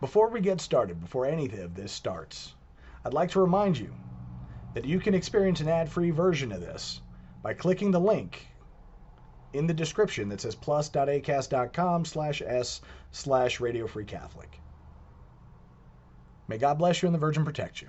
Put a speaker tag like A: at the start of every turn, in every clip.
A: before we get started, before any of this starts, I'd like to remind you that you can experience an ad-free version of this by clicking the link in the description that says plus.acast.com slash s slash radio free Catholic. May God bless you and the Virgin protect you.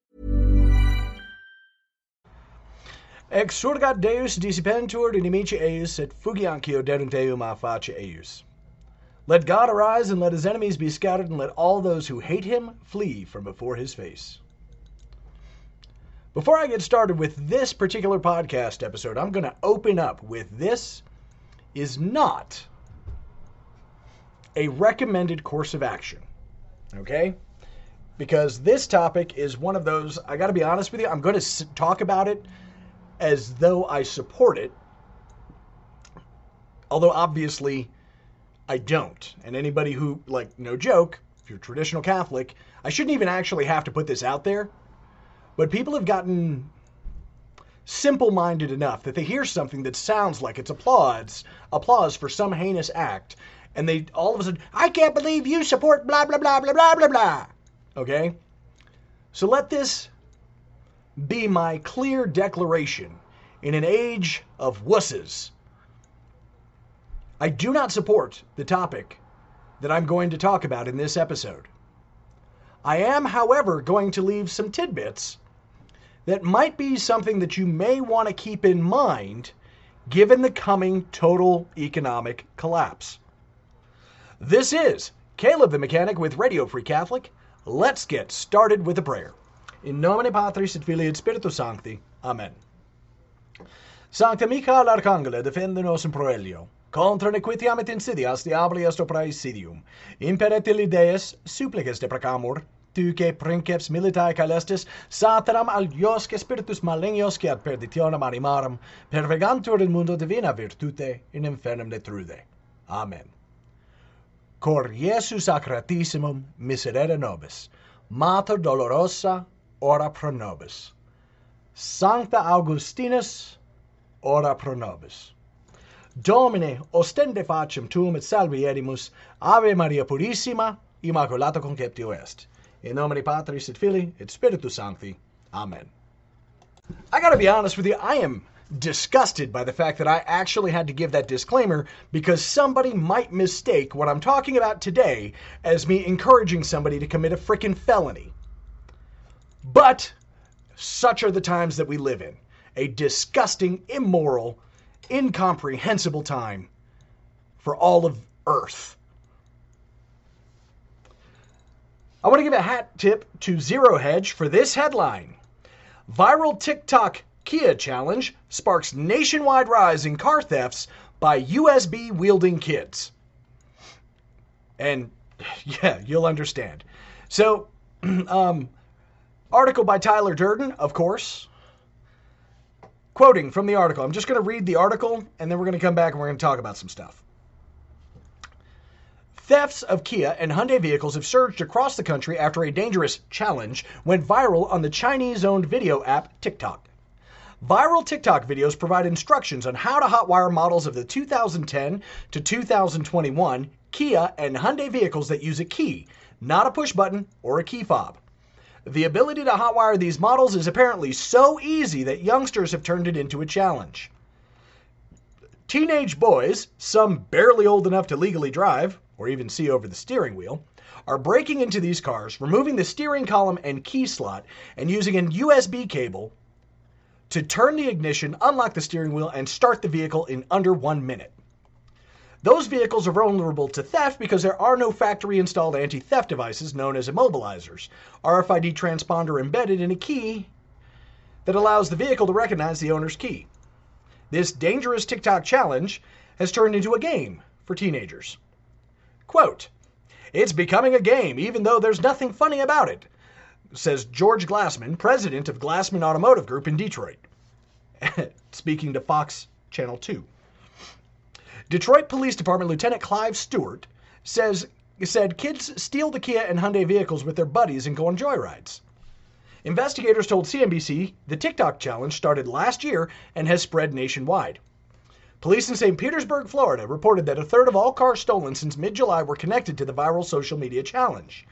A: Exurgat Deus dissipentur inimici eius et fugiancio derunt eum a face eius. Let God arise and let his enemies be scattered and let all those who hate him flee from before his face. Before I get started with this particular podcast episode, I'm going to open up with this is not a recommended course of action. Okay? Because this topic is one of those, I got to be honest with you, I'm going to talk about it as though I support it, although obviously I don't. And anybody who, like, no joke, if you're traditional Catholic, I shouldn't even actually have to put this out there, but people have gotten simple minded enough that they hear something that sounds like it's applause, applause for some heinous act, and they all of a sudden, I can't believe you support blah, blah, blah, blah, blah, blah, blah. Okay? So let this be my clear declaration in an age of wusses. I do not support the topic that I'm going to talk about in this episode. I am, however, going to leave some tidbits that might be something that you may want to keep in mind given the coming total economic collapse. This is Caleb the Mechanic with Radio Free Catholic. Let's get started with a prayer. In nomine Patris et Filii et Spiritus Sancti. Amen. Sancte Michael Arcangele, defende nos in proelio. Contra nequitiam et insidias diaboli est operae. Imperet illi Deus, supplices deprecamur, tuque princeps militae calestis satanam aliosque spiritus malignusque ad perditionem animarum, pervegantur in mundo divina virtute in infernum detrude. Amen. Cor Iesus sacratissimum miserere nobis, mater dolorosa ora pro nobis. Sancta Augustinus, ora pro nobis. Domine, ostende facem tuum et salvi edimus, Ave Maria Purissima, Immaculata Conceptio est. In nomine Patris et Filii et Spiritus Sancti. Amen. I gotta be honest with you, I am disgusted by the fact that I actually had to give that disclaimer because somebody might mistake what I'm talking about today as me encouraging somebody to commit a frickin' felony. But such are the times that we live in. A disgusting, immoral, incomprehensible time for all of Earth. I want to give a hat tip to Zero Hedge for this headline. Viral TikTok Kia challenge sparks nationwide rise in car thefts by USB wielding kids. And yeah, you'll understand. So, um, article by Tyler Durden, of course. Quoting from the article. I'm just going to read the article and then we're going to come back and we're going to talk about some stuff. Thefts of Kia and Hyundai vehicles have surged across the country after a dangerous challenge went viral on the Chinese owned video app TikTok. Viral TikTok videos provide instructions on how to hotwire models of the 2010 to 2021 Kia and Hyundai vehicles that use a key, not a push button or a key fob. The ability to hotwire these models is apparently so easy that youngsters have turned it into a challenge. Teenage boys, some barely old enough to legally drive or even see over the steering wheel, are breaking into these cars, removing the steering column and key slot, and using a USB cable to turn the ignition, unlock the steering wheel, and start the vehicle in under one minute. Those vehicles are vulnerable to theft because there are no factory installed anti theft devices known as immobilizers, RFID transponder embedded in a key that allows the vehicle to recognize the owner's key. This dangerous TikTok challenge has turned into a game for teenagers. Quote, It's becoming a game, even though there's nothing funny about it, says George Glassman, president of Glassman Automotive Group in Detroit, speaking to Fox Channel 2. Detroit Police Department Lieutenant Clive Stewart says said kids steal the Kia and Hyundai vehicles with their buddies and go on joyrides. Investigators told CNBC the TikTok challenge started last year and has spread nationwide. Police in St. Petersburg, Florida reported that a third of all cars stolen since mid July were connected to the viral social media challenge.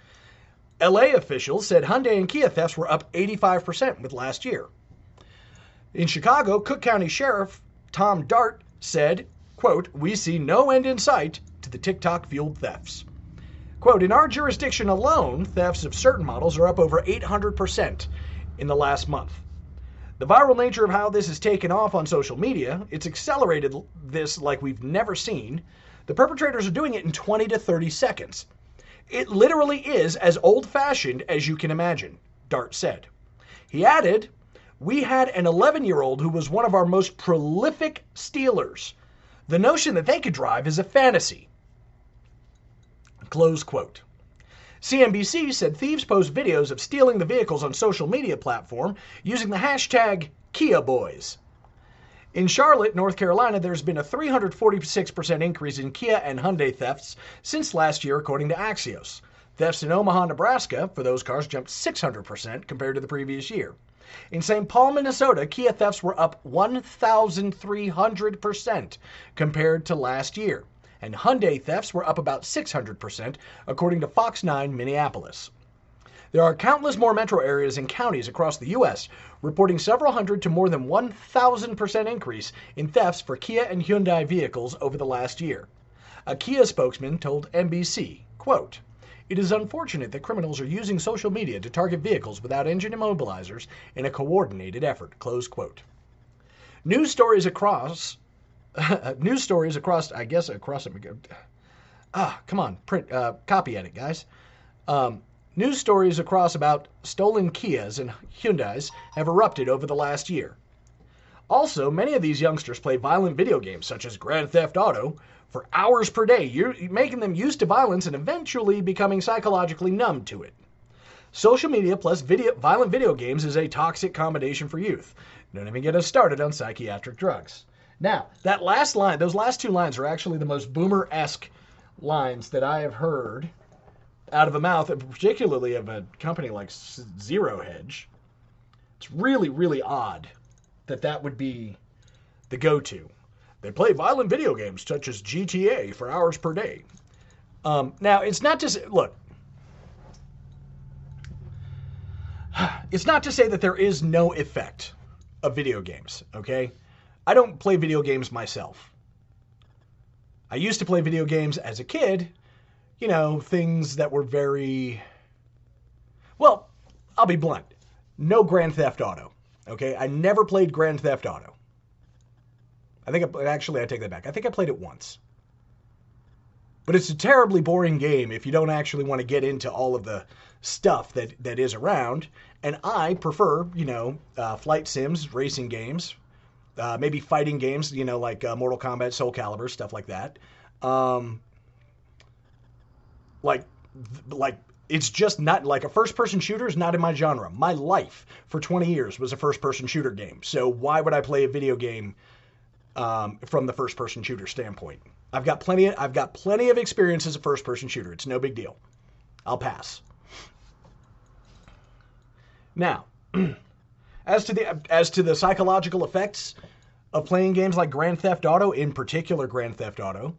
A: LA officials said Hyundai and Kia thefts were up 85% with last year. In Chicago, Cook County Sheriff Tom Dart said, quote, We see no end in sight to the TikTok fueled thefts. Quote, in our jurisdiction alone, thefts of certain models are up over 800% in the last month. The viral nature of how this has taken off on social media, it's accelerated this like we've never seen. The perpetrators are doing it in 20 to 30 seconds. It literally is as old fashioned as you can imagine, Dart said. He added, We had an 11 year old who was one of our most prolific stealers. The notion that they could drive is a fantasy. Close quote. CNBC said thieves post videos of stealing the vehicles on social media platform using the hashtag KiaBoys. In Charlotte, North Carolina, there's been a 346% increase in Kia and Hyundai thefts since last year, according to Axios. Thefts in Omaha, Nebraska, for those cars jumped 600% compared to the previous year. In St. Paul, Minnesota, Kia thefts were up 1,300% compared to last year, and Hyundai thefts were up about 600%, according to Fox 9 Minneapolis. There are countless more metro areas and counties across the U.S. reporting several hundred to more than 1,000% increase in thefts for Kia and Hyundai vehicles over the last year. A Kia spokesman told NBC, quote, it is unfortunate that criminals are using social media to target vehicles without engine immobilizers in a coordinated effort. Close quote. News stories across, news stories across, I guess across, ah, come on, print, uh, copy edit, guys. Um, news stories across about stolen Kias and Hyundais have erupted over the last year. Also, many of these youngsters play violent video games such as Grand Theft Auto for hours per day, making them used to violence and eventually becoming psychologically numb to it. Social media plus video, violent video games is a toxic combination for youth. Don't even get us started on psychiatric drugs. Now, that last line, those last two lines are actually the most boomer esque lines that I have heard out of a mouth, particularly of a company like Zero Hedge. It's really, really odd that that would be the go to. They play violent video games such as GTA for hours per day. Um, now, it's not just, look, it's not to say that there is no effect of video games, okay? I don't play video games myself. I used to play video games as a kid, you know, things that were very. Well, I'll be blunt. No Grand Theft Auto, okay? I never played Grand Theft Auto. I think I, actually I take that back. I think I played it once. But it's a terribly boring game if you don't actually want to get into all of the stuff that, that is around. And I prefer, you know, uh, flight sims, racing games, uh, maybe fighting games, you know, like uh, Mortal Kombat, Soul Calibur, stuff like that. Um, like, like it's just not like a first person shooter is not in my genre. My life for 20 years was a first person shooter game. So why would I play a video game um, from the first person shooter standpoint? I've got plenty. Of, I've got plenty of experience as a first person shooter. It's no big deal. I'll pass. Now, as to the as to the psychological effects of playing games like Grand Theft Auto, in particular Grand Theft Auto,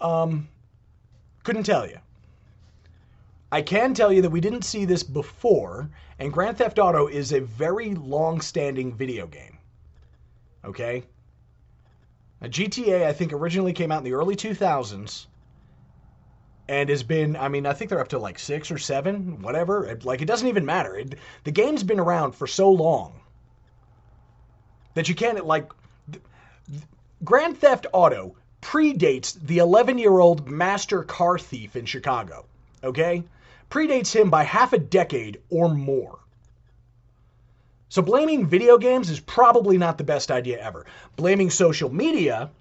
A: um, couldn't tell you. I can tell you that we didn't see this before, and Grand Theft Auto is a very long-standing video game. Okay? Now, GTA, I think, originally came out in the early 2000s and has been, I mean, I think they're up to like six or seven, whatever. It, like, it doesn't even matter. It, the game's been around for so long that you can't, like, Grand Theft Auto predates the 11 year old master car thief in Chicago, okay? Predates him by half a decade or more. So blaming video games is probably not the best idea ever. Blaming social media,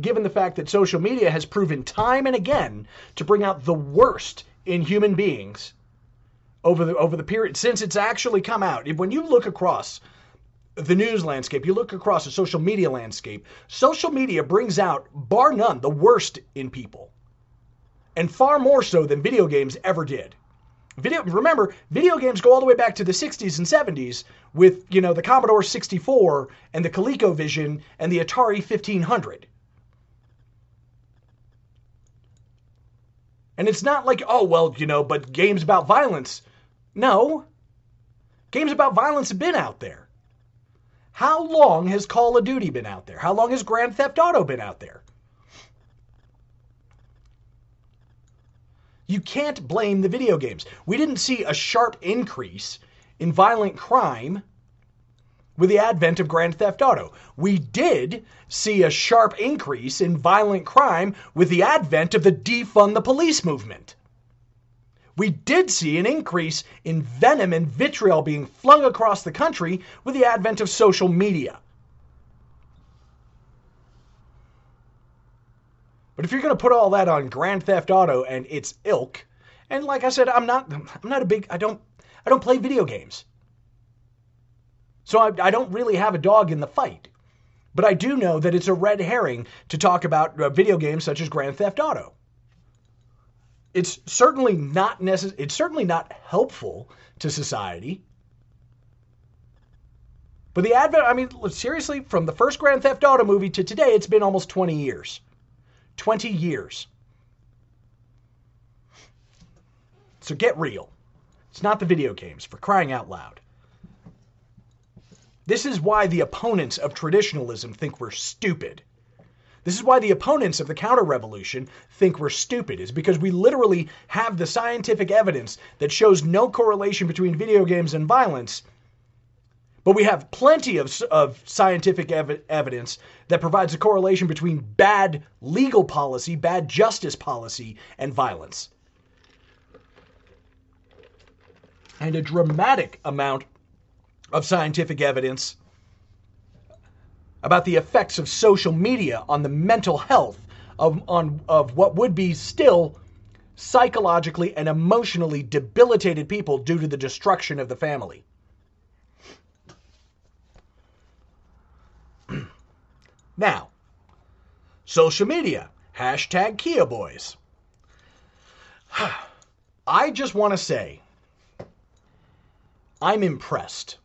A: given the fact that social media has proven time and again to bring out the worst in human beings over the over the period since it's actually come out. When you look across the news landscape, you look across the social media landscape, social media brings out, bar none, the worst in people. And far more so than video games ever did. Video remember, video games go all the way back to the 60s and 70s with, you know, the Commodore 64 and the ColecoVision and the Atari 1500. And it's not like, oh, well, you know, but games about violence. No. Games about violence have been out there. How long has Call of Duty been out there? How long has Grand Theft Auto been out there? You can't blame the video games. We didn't see a sharp increase in violent crime with the advent of Grand Theft Auto. We did see a sharp increase in violent crime with the advent of the defund the police movement. We did see an increase in venom and vitriol being flung across the country with the advent of social media. But if you're going to put all that on Grand Theft Auto and its ilk, and like I said, I'm not I'm not a big I don't I don't play video games. So I, I don't really have a dog in the fight. But I do know that it's a red herring to talk about uh, video games such as Grand Theft Auto. It's certainly not necess- it's certainly not helpful to society. But the advent, I mean, seriously, from the first Grand Theft Auto movie to today, it's been almost 20 years. 20 years. So get real. It's not the video games, for crying out loud. This is why the opponents of traditionalism think we're stupid. This is why the opponents of the counter revolution think we're stupid, is because we literally have the scientific evidence that shows no correlation between video games and violence, but we have plenty of, of scientific ev- evidence that provides a correlation between bad legal policy, bad justice policy, and violence. And a dramatic amount of scientific evidence about the effects of social media on the mental health of, on, of what would be still psychologically and emotionally debilitated people due to the destruction of the family. Now, social media, hashtag Kia Boys. I just want to say, I'm impressed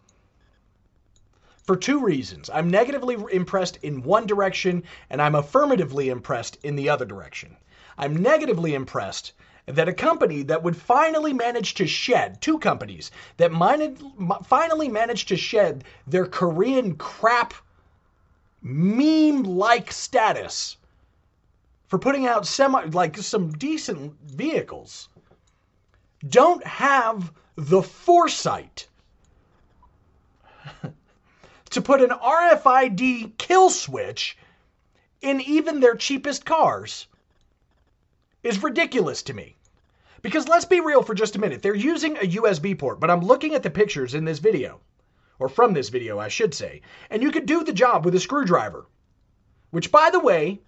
A: for two reasons. I'm negatively impressed in one direction, and I'm affirmatively impressed in the other direction. I'm negatively impressed that a company that would finally manage to shed, two companies that finally managed to shed their Korean crap meme like status for putting out semi, like some decent vehicles, don't have the foresight to put an RFID kill switch in even their cheapest cars is ridiculous to me. Because let's be real for just a minute. They're using a USB port, but I'm looking at the pictures in this video, or from this video, I should say, and you could do the job with a screwdriver. Which, by the way,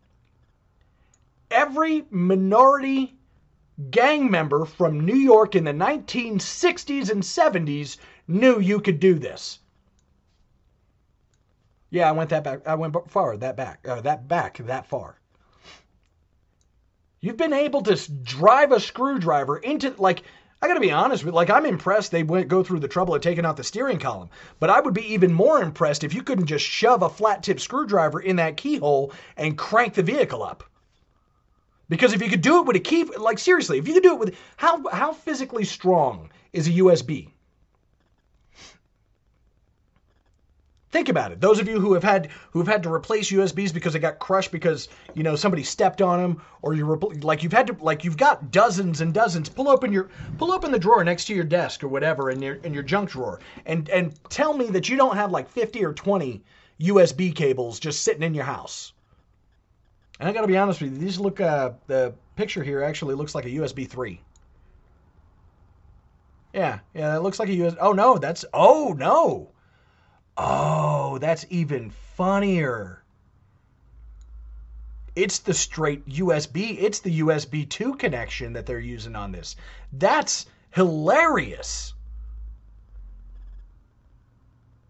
A: every minority gang member from New York in the 1960s and 70s knew you could do this. Yeah, I went that back. I went far that back. Uh, that back that far. You've been able to drive a screwdriver into like. I got to be honest with like I'm impressed they went go through the trouble of taking out the steering column. But I would be even more impressed if you couldn't just shove a flat tip screwdriver in that keyhole and crank the vehicle up. Because if you could do it with a key, like seriously, if you could do it with how how physically strong is a USB? Think about it. Those of you who have had who've had to replace USBs because they got crushed because you know somebody stepped on them, or you like you've had to like you've got dozens and dozens. Pull open your pull open the drawer next to your desk or whatever in your in your junk drawer, and and tell me that you don't have like 50 or 20 USB cables just sitting in your house. And I got to be honest with you, these look uh, the picture here actually looks like a USB 3. Yeah, yeah, it looks like a USB. Oh no, that's oh no. Oh, that's even funnier. It's the straight USB, it's the USB 2 connection that they're using on this. That's hilarious.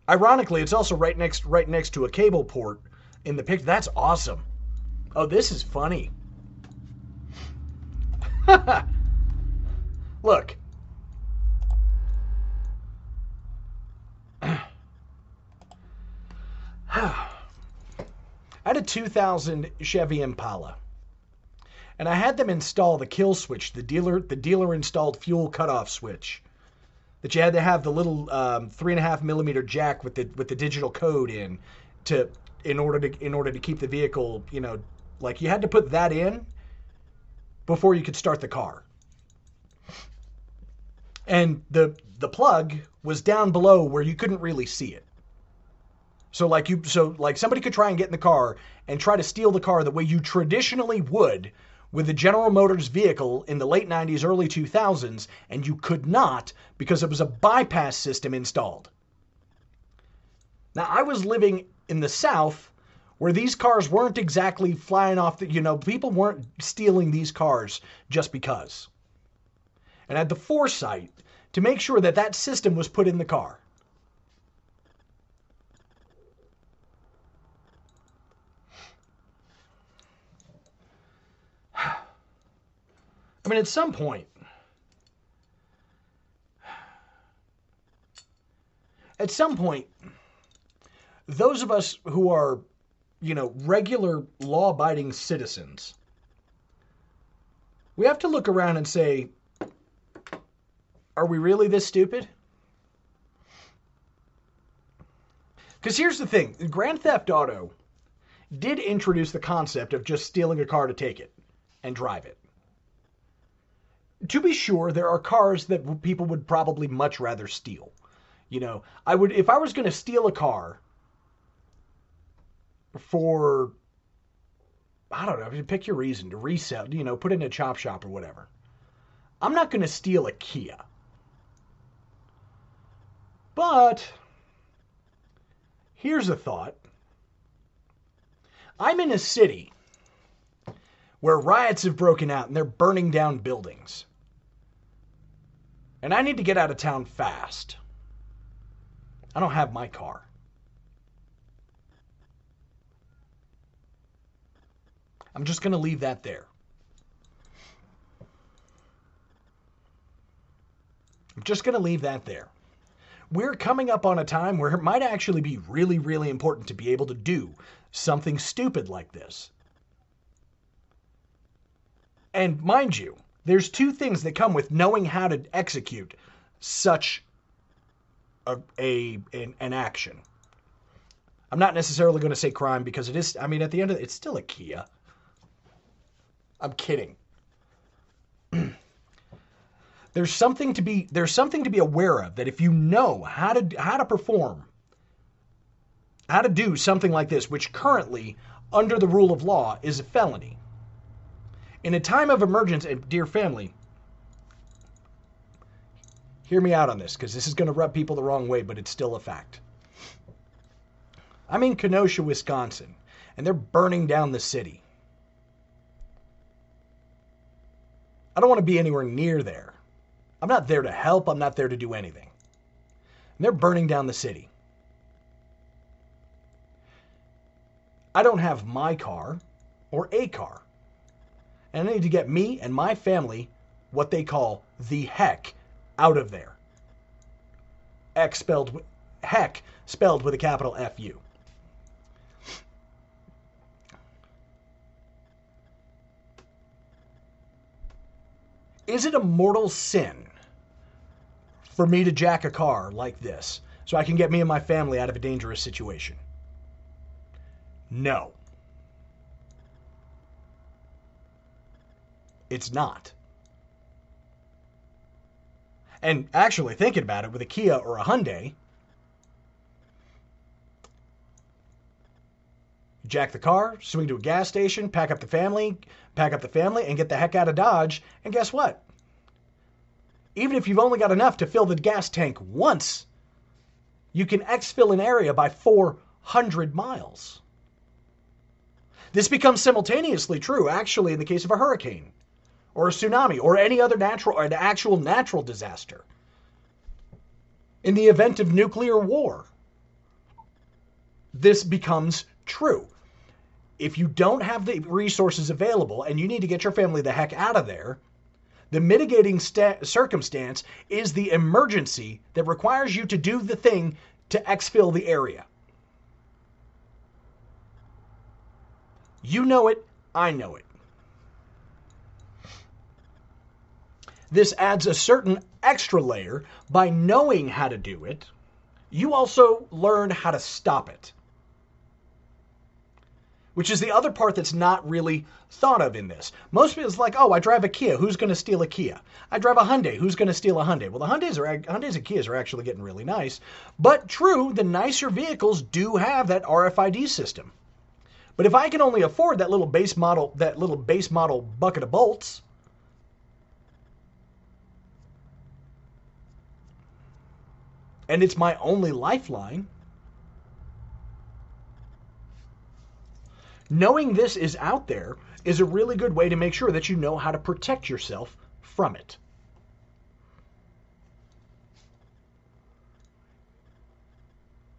A: Ironically, it's also right next right next to a cable port in the picture. That's awesome. Oh, this is funny. Look. I had a 2000 Chevy Impala, and I had them install the kill switch, the dealer the dealer installed fuel cutoff switch. That you had to have the little um, three and a half millimeter jack with the with the digital code in to in order to in order to keep the vehicle, you know, like you had to put that in before you could start the car. And the the plug was down below where you couldn't really see it. So like you so like somebody could try and get in the car and try to steal the car the way you traditionally would with the General Motors vehicle in the late 90s early 2000s and you could not because it was a bypass system installed. Now I was living in the south where these cars weren't exactly flying off the you know people weren't stealing these cars just because. And I had the foresight to make sure that that system was put in the car. I mean, at some point, at some point, those of us who are, you know, regular law abiding citizens, we have to look around and say, are we really this stupid? Because here's the thing Grand Theft Auto did introduce the concept of just stealing a car to take it and drive it to be sure, there are cars that people would probably much rather steal. You know, I would if I was going to steal a car for I don't know, pick your reason to resell, you know, put in a chop shop or whatever. I'm not going to steal a Kia. But here's a thought. I'm in a city where riots have broken out and they're burning down buildings and I need to get out of town fast. I don't have my car. I'm just going to leave that there. I'm just going to leave that there. We're coming up on a time where it might actually be really, really important to be able to do something stupid like this. And mind you, there's two things that come with knowing how to execute such a, a an, an action. I'm not necessarily going to say crime because it is. I mean, at the end of it, it's still a Kia. I'm kidding. there's something to be there's something to be aware of that if you know how to how to perform how to do something like this which currently under the rule of law is a felony in a time of emergency, and eh, dear family, hear me out on this because this is going to rub people the wrong way, but it's still a fact. I'm in Kenosha, Wisconsin, and they're burning down the city. I don't want to be anywhere near there. I'm not there to help, I'm not there to do anything. And they're burning down the city. I don't have my car or a car and I need to get me and my family what they call the heck out of there. X spelled heck spelled with a capital F U. Is it a mortal sin for me to jack a car like this so I can get me and my family out of a dangerous situation? No. It's not. And actually, thinking about it with a Kia or a Hyundai, jack the car, swing to a gas station, pack up the family, pack up the family, and get the heck out of Dodge. And guess what? Even if you've only got enough to fill the gas tank once, you can exfil an area by 400 miles. This becomes simultaneously true, actually, in the case of a hurricane, or a tsunami, or any other natural, or an actual natural disaster. In the event of nuclear war, this becomes true. If you don't have the resources available and you need to get your family the heck out of there, the mitigating sta- circumstance is the emergency that requires you to do the thing to exfil the area. You know it, I know it. This adds a certain extra layer by knowing how to do it. You also learn how to stop it which is the other part that's not really thought of in this. Most people, it's like, oh, I drive a Kia. Who's going to steal a Kia? I drive a Hyundai. Who's going to steal a Hyundai? Well, the Hyundais, are, Hyundais and Kias are actually getting really nice. But true, the nicer vehicles do have that RFID system. But if I can only afford that little base model, that little base model bucket of bolts, and it's my only lifeline, Knowing this is out there is a really good way to make sure that you know how to protect yourself from it.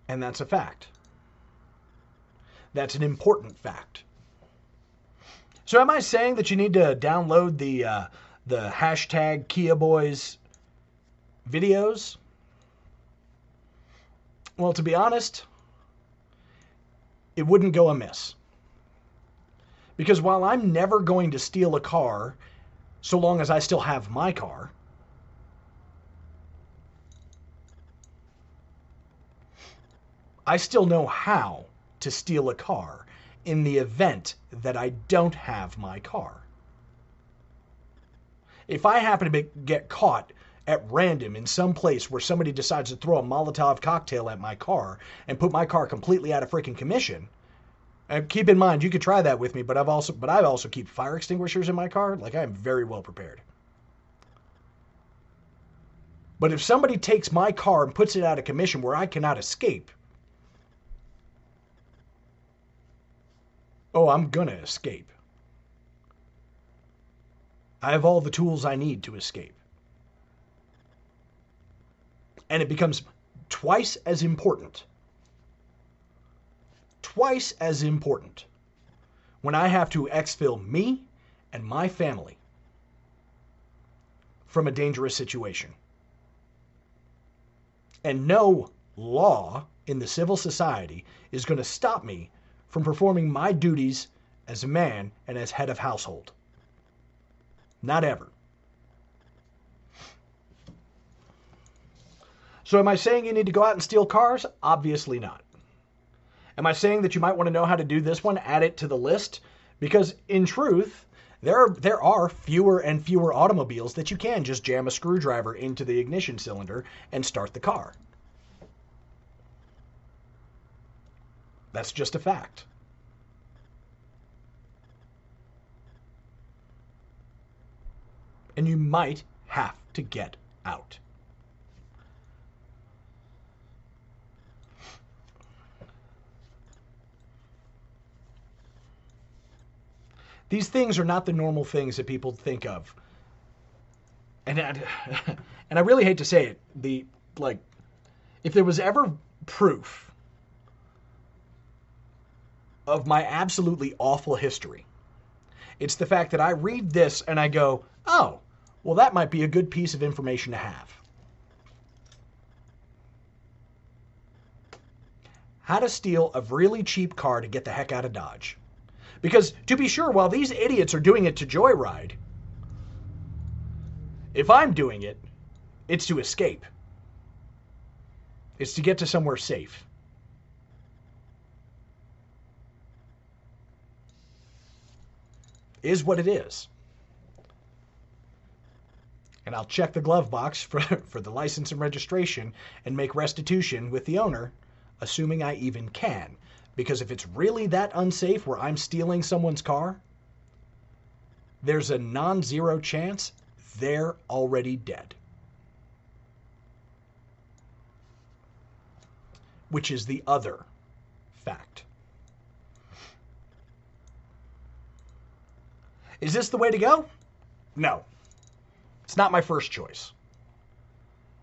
A: And that's a fact. That's an important fact. So, am I saying that you need to download the uh, the hashtag Kia Boys videos? Well, to be honest, it wouldn't go amiss. Because while I'm never going to steal a car so long as I still have my car, I still know how to steal a car in the event that I don't have my car. If I happen to be, get caught at random in some place where somebody decides to throw a Molotov cocktail at my car and put my car completely out of freaking commission, and keep in mind, you could try that with me, but I've also but I also keep fire extinguishers in my car. Like I am very well prepared. But if somebody takes my car and puts it out of commission where I cannot escape, oh, I'm gonna escape. I have all the tools I need to escape. And it becomes twice as important twice as important when I have to exfil me and my family from a dangerous situation. And no law in the civil society is going to stop me from performing my duties as a man and as head of household. Not ever. So, am I saying you need to go out and steal cars? Obviously not. Am I saying that you might want to know how to do this one? Add it to the list? Because in truth, there are, there are fewer and fewer automobiles that you can just jam a screwdriver into the ignition cylinder and start the car. That's just a fact. And you might have to get out. These things are not the normal things that people think of. And and I really hate to say it, the like if there was ever proof of my absolutely awful history, it's the fact that I read this and I go, "Oh, well that might be a good piece of information to have." How to steal a really cheap car to get the heck out of Dodge. Because to be sure, while these idiots are doing it to joyride, if I'm doing it, it's to escape. It's to get to somewhere safe. Is what it is. And I'll check the glove box for, for the license and registration and make restitution with the owner, assuming I even can. Because if it's really that unsafe where I'm stealing someone's car, there's a non zero chance they're already dead. Which is the other fact. Is this the way to go? No. It's not my first choice.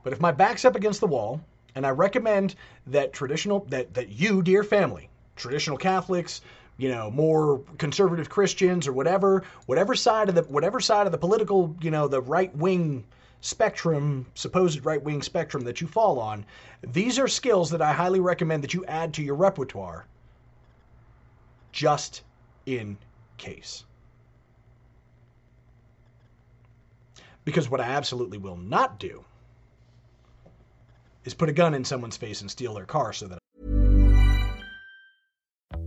A: But if my back's up against the wall, and I recommend that traditional that that you, dear family, traditional Catholics, you know, more conservative Christians or whatever, whatever side of the whatever side of the political, you know, the right wing spectrum, supposed right wing spectrum that you fall on, these are skills that I highly recommend that you add to your repertoire just in case. Because what I absolutely will not do is put a gun in someone's face and steal their car so that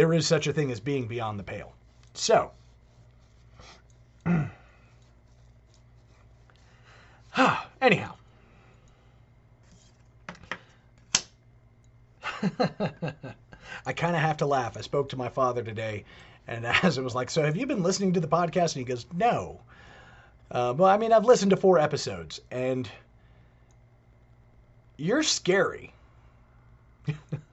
A: There is such a thing as being beyond the pale. So, anyhow. I kind of have to laugh. I spoke to my father today, and as it was like, So, have you been listening to the podcast? And he goes, No. Uh, well, I mean, I've listened to four episodes, and you're scary.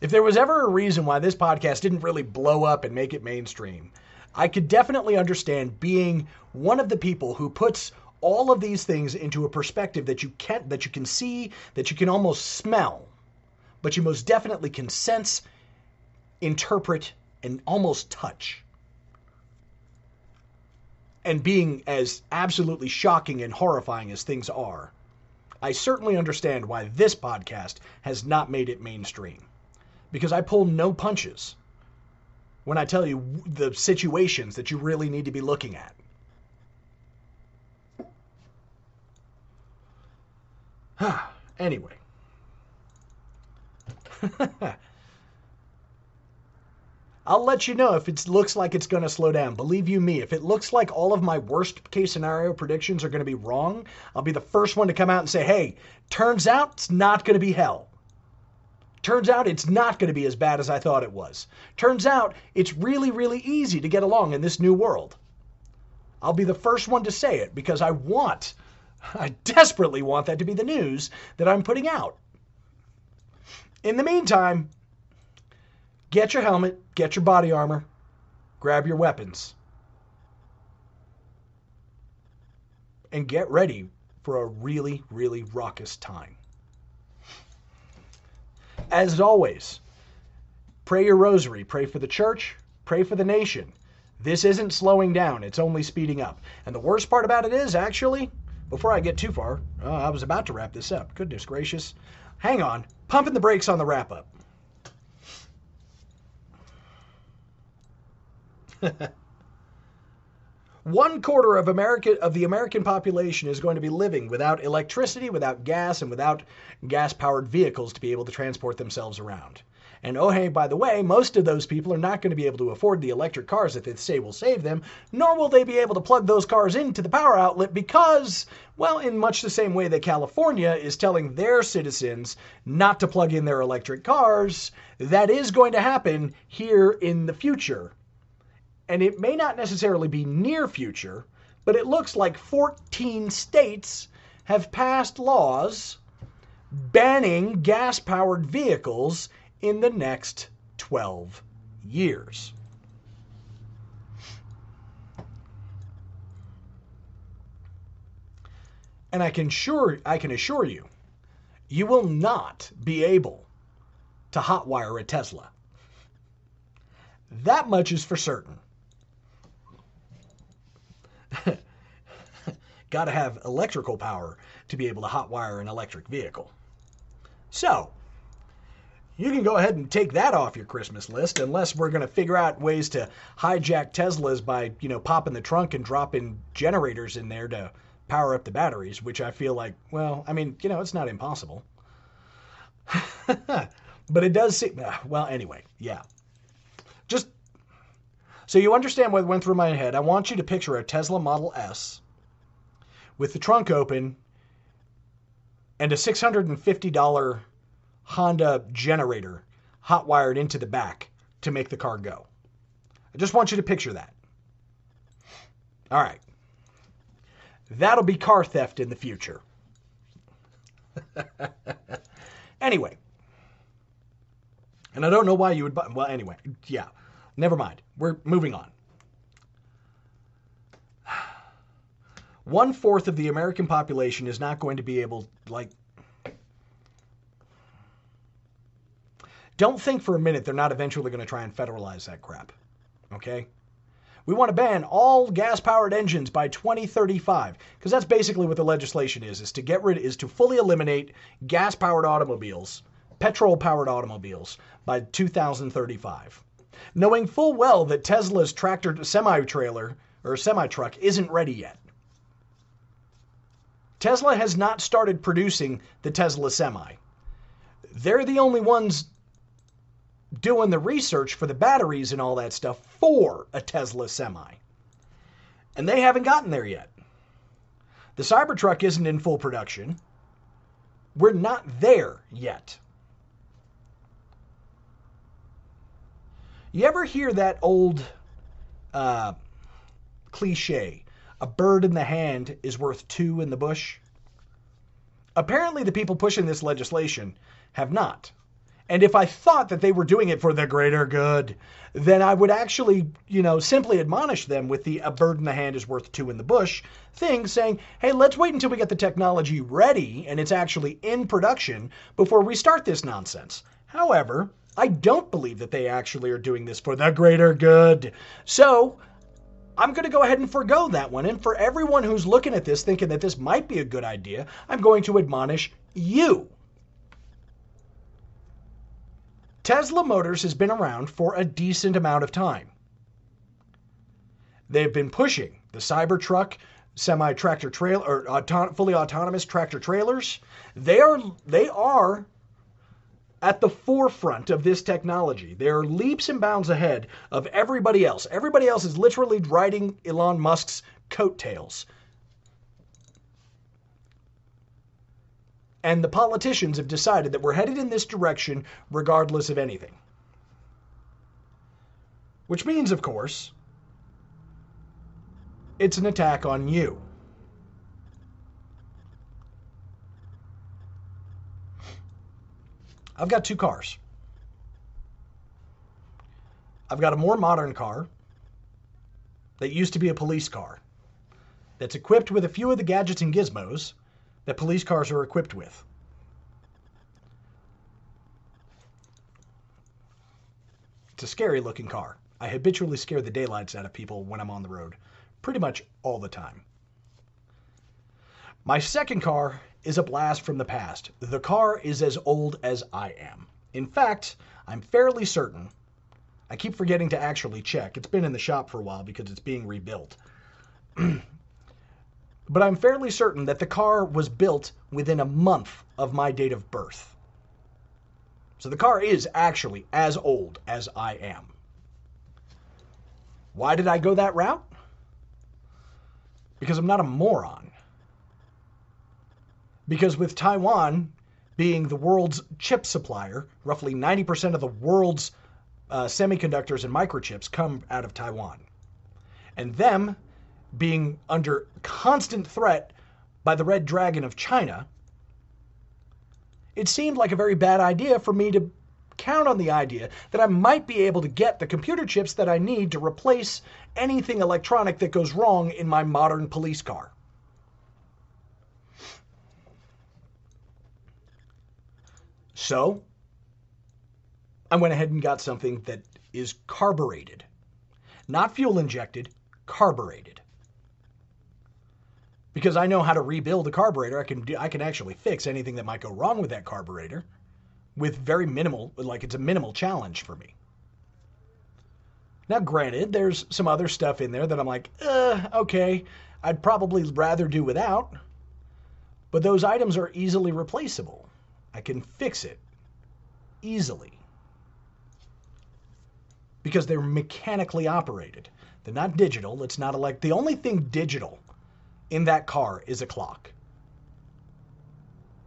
A: if there was ever a reason why this podcast didn't really blow up and make it mainstream, I could definitely understand being one of the people who puts all of these things into a perspective that you can that you can see, that you can almost smell, but you most definitely can sense, interpret, and almost touch and being as absolutely shocking and horrifying as things are, I certainly understand why this podcast has not made it mainstream. Because I pull no punches when I tell you the situations that you really need to be looking at. anyway. I'll let you know if it looks like it's going to slow down. Believe you me, if it looks like all of my worst case scenario predictions are going to be wrong, I'll be the first one to come out and say, hey, turns out it's not going to be hell. Turns out it's not going to be as bad as I thought it was. Turns out it's really, really easy to get along in this new world. I'll be the first one to say it because I want, I desperately want that to be the news that I'm putting out. In the meantime, get your helmet, get your body armor, grab your weapons, and get ready for a really, really raucous time. As always, pray your rosary, pray for the church, pray for the nation. This isn't slowing down, it's only speeding up. And the worst part about it is, actually, before I get too far, uh, I was about to wrap this up. Goodness gracious. Hang on, pumping the brakes on the wrap up. One quarter of America of the American population is going to be living without electricity, without gas, and without gas-powered vehicles to be able to transport themselves around. And oh hey, by the way, most of those people are not going to be able to afford the electric cars that they say will save them, nor will they be able to plug those cars into the power outlet because, well, in much the same way that California is telling their citizens not to plug in their electric cars, that is going to happen here in the future and it may not necessarily be near future, but it looks like 14 states have passed laws banning gas powered vehicles in the next 12 years. And I can sure I can assure you, you will not be able to hotwire a Tesla. That much is for certain. Got to have electrical power to be able to hotwire an electric vehicle. So, you can go ahead and take that off your Christmas list unless we're going to figure out ways to hijack Teslas by, you know, popping the trunk and dropping generators in there to power up the batteries, which I feel like, well, I mean, you know, it's not impossible. but it does seem, well, anyway, yeah. So you understand what went through my head. I want you to picture a Tesla Model S with the trunk open and a $650 Honda generator hot wired into the back to make the car go. I just want you to picture that. All right. That'll be car theft in the future. anyway. And I don't know why you would buy. Well, anyway, yeah. Never mind. We're moving on. One fourth of the American population is not going to be able, like, don't think for a minute they're not eventually going to try and federalize that crap. Okay? We want to ban all gas-powered engines by 2035 because that's basically what the legislation is is to get rid is to fully eliminate gas-powered automobiles, petrol-powered automobiles by 2035 knowing full well that Tesla's tractor semi trailer or semi truck isn't ready yet. Tesla has not started producing the Tesla Semi. They're the only ones doing the research for the batteries and all that stuff for a Tesla Semi. And they haven't gotten there yet. The Cybertruck isn't in full production. We're not there yet. You ever hear that old uh, cliche? A bird in the hand is worth two in the bush? Apparently, the people pushing this legislation have not. And if I thought that they were doing it for the greater good, then I would actually, you know, simply admonish them with the a bird in the hand is worth two in the bush thing, saying, hey, let's wait until we get the technology ready and it's actually in production before we start this nonsense. However, I don't believe that they actually are doing this for the greater good. So, I'm going to go ahead and forego that one. And for everyone who's looking at this thinking that this might be a good idea, I'm going to admonish you. Tesla Motors has been around for a decent amount of time. They've been pushing the Cybertruck, semi tractor trailer, or auto- fully autonomous tractor trailers. They are they are at the forefront of this technology. They are leaps and bounds ahead of everybody else. Everybody else is literally riding Elon Musk's coattails. And the politicians have decided that we're headed in this direction regardless of anything. Which means, of course, it's an attack on you. I've got two cars. I've got a more modern car that used to be a police car that's equipped with a few of the gadgets and gizmos that police cars are equipped with. It's a scary looking car. I habitually scare the daylights out of people when I'm on the road, pretty much all the time. My second car is a blast from the past. The car is as old as I am. In fact, I'm fairly certain. I keep forgetting to actually check. It's been in the shop for a while because it's being rebuilt. but I'm fairly certain that the car was built within a month of my date of birth. So the car is actually as old as I am. Why did I go that route? Because I'm not a moron. Because with Taiwan being the world's chip supplier, roughly 90% of the world's uh, semiconductors and microchips come out of Taiwan. And them being under constant threat by the Red Dragon of China, it seemed like a very bad idea for me to count on the idea that I might be able to get the computer chips that I need to replace anything electronic that goes wrong in my modern police car. So, I went ahead and got something that is carbureted. Not fuel injected, carbureted. Because I know how to rebuild a carburetor, I can do, I can actually fix anything that might go wrong with that carburetor with very minimal like it's a minimal challenge for me. Now granted, there's some other stuff in there that I'm like, uh, okay, I'd probably rather do without. But those items are easily replaceable. I can fix it easily because they're mechanically operated. They're not digital. It's not like the only thing digital in that car is a clock.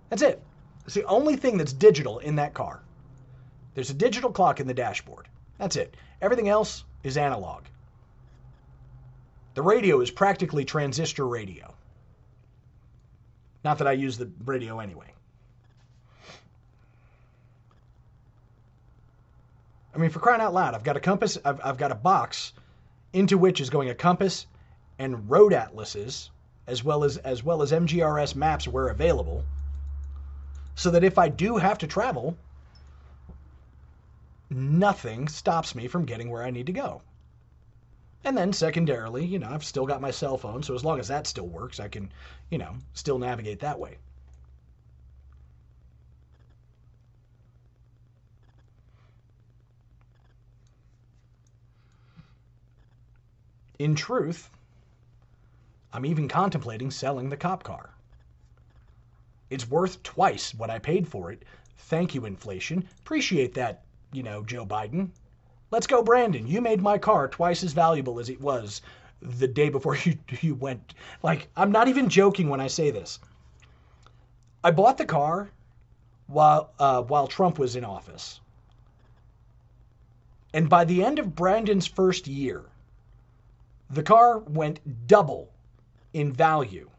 A: That's it. It's the only thing that's digital in that car. There's a digital clock in the dashboard. That's it. Everything else is analog. The radio is practically transistor radio. Not that I use the radio anyway. I mean, for crying out loud, I've got a compass, I've, I've got a box into which is going a compass and road atlases, as well as as well as MGRS maps where available, so that if I do have to travel, nothing stops me from getting where I need to go. And then secondarily, you know, I've still got my cell phone, so as long as that still works, I can, you know, still navigate that way. In truth, I'm even contemplating selling the cop car. It's worth twice what I paid for it. Thank you, inflation. Appreciate that, you know, Joe Biden. Let's go, Brandon. You made my car twice as valuable as it was the day before you, you went. Like, I'm not even joking when I say this. I bought the car while, uh, while Trump was in office. And by the end of Brandon's first year, the car went double in value.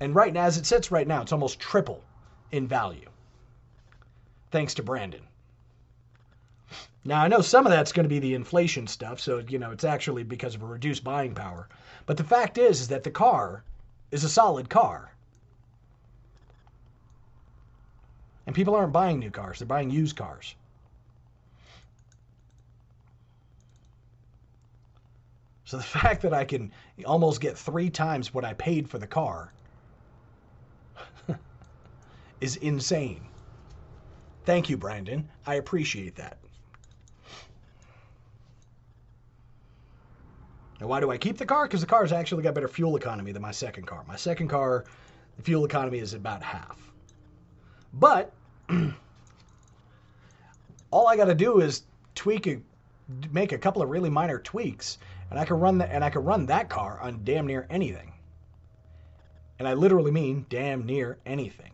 A: And right now, as it sits right now, it's almost triple in value. Thanks to Brandon. Now, I know some of that's going to be the inflation stuff, so, you know, it's actually because of a reduced buying power. But the fact is, is that the car is a solid car. And people aren't buying new cars, they're buying used cars. So the fact that I can almost get three times what I paid for the car is insane. Thank you, Brandon. I appreciate that. Now, why do I keep the car? Because the car's actually got better fuel economy than my second car. My second car, the fuel economy is about half. But all I got to do is tweak a, make a couple of really minor tweaks, and I can run that and I can run that car on damn near anything. And I literally mean damn near anything.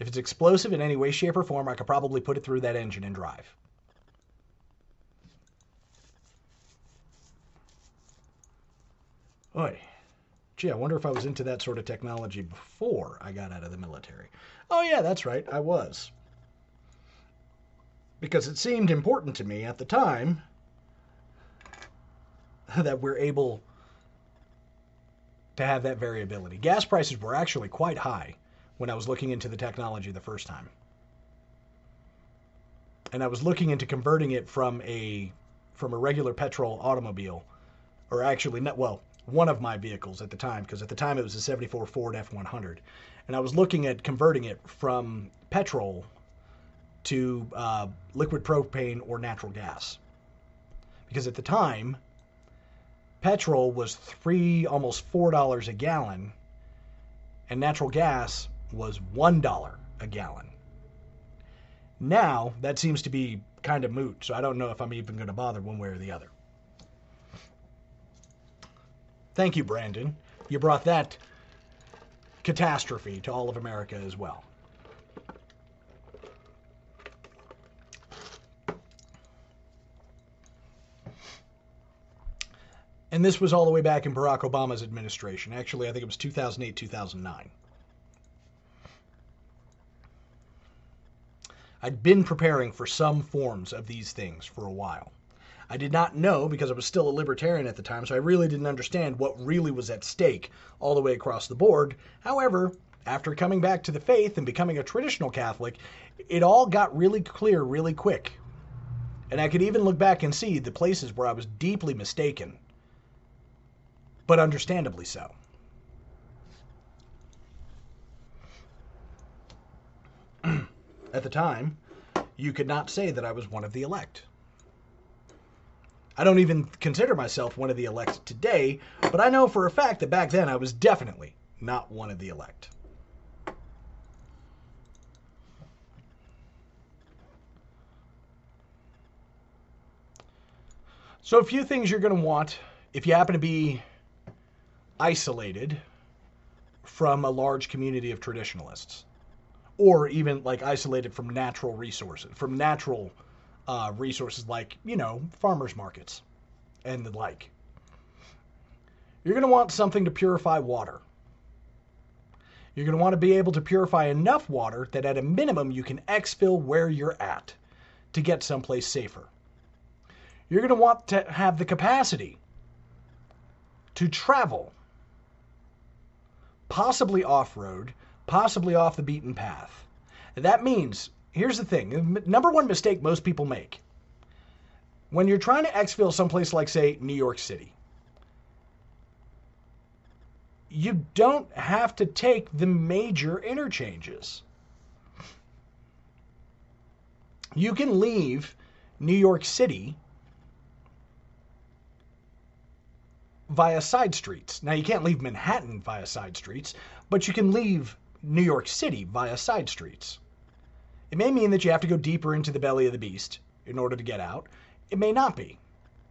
A: If it's explosive in any way, shape, or form, I could probably put it through that engine and drive. Oi. Gee, I wonder if I was into that sort of technology before I got out of the military. Oh, yeah, that's right, I was. Because it seemed important to me at the time that we're able to have that variability. Gas prices were actually quite high when I was looking into the technology the first time. And I was looking into converting it from a from a regular petrol automobile or actually not well, one of my vehicles at the time because at the time it was a 74 Ford F100 and I was looking at converting it from petrol to uh, liquid propane or natural gas. Because at the time, petrol was three, almost four dollars a gallon, and natural gas was one dollar a gallon. Now that seems to be kind of moot, so I don't know if I'm even going to bother one way or the other. Thank you, Brandon. You brought that catastrophe to all of America as well. And this was all the way back in Barack Obama's administration. Actually, I think it was 2008, 2009. I'd been preparing for some forms of these things for a while. I did not know because I was still a libertarian at the time, so I really didn't understand what really was at stake all the way across the board. However, after coming back to the faith and becoming a traditional Catholic, it all got really clear really quick. And I could even look back and see the places where I was deeply mistaken but understandably so. At the time, you could not say that I was one of the elect. I don't even consider myself one of the elect today, but I know for a fact that back then I was definitely not one of the elect. So, a few things you're going to want if you happen to be isolated from a large community of traditionalists, or even like isolated from natural resources, from natural uh, resources like, you know, farmers markets and the like. You're going to want something to purify water. You're going to want to be able to purify enough water that at a minimum you can exfil where you're at to get someplace safer. You're going to want to have the capacity to travel possibly off road, possibly off the beaten path. That means, here's the thing number one mistake most people make when you're trying to exfil someplace like, say, New York City, you don't have to take the major interchanges. You can leave New York City via side streets. Now, you can't leave Manhattan via side streets, but you can leave New York City via side streets. It may mean that you have to go deeper into the belly of the beast in order to get out. It may not be.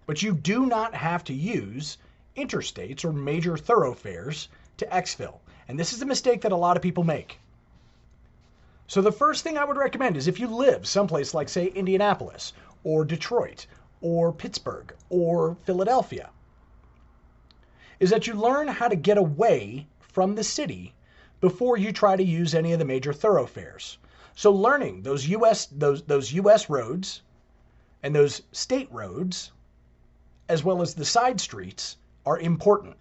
A: But you do not have to use interstates or major thoroughfares to exfil. And this is a mistake that a lot of people make. So the first thing I would recommend is if you live someplace like, say, Indianapolis or Detroit or Pittsburgh or Philadelphia, is that you learn how to get away from the city before you try to use any of the major thoroughfares. So learning those US those those US roads and those state roads as well as the side streets are important.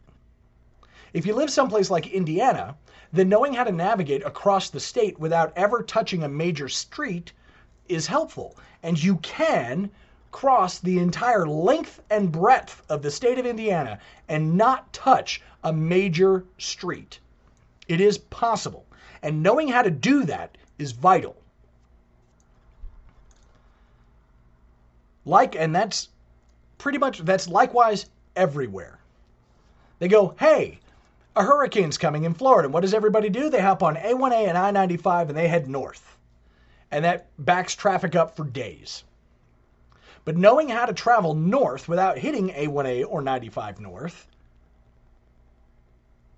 A: If you live someplace like Indiana, then knowing how to navigate across the state without ever touching a major street is helpful. And you can cross the entire length and breadth of the state of Indiana and not touch a major street. It is possible. And knowing how to do that is vital. Like, and that's pretty much, that's likewise everywhere. They go, hey, a hurricane's coming in Florida. And what does everybody do? They hop on A1A and I 95 and they head north. And that backs traffic up for days. But knowing how to travel north without hitting A1A or 95 North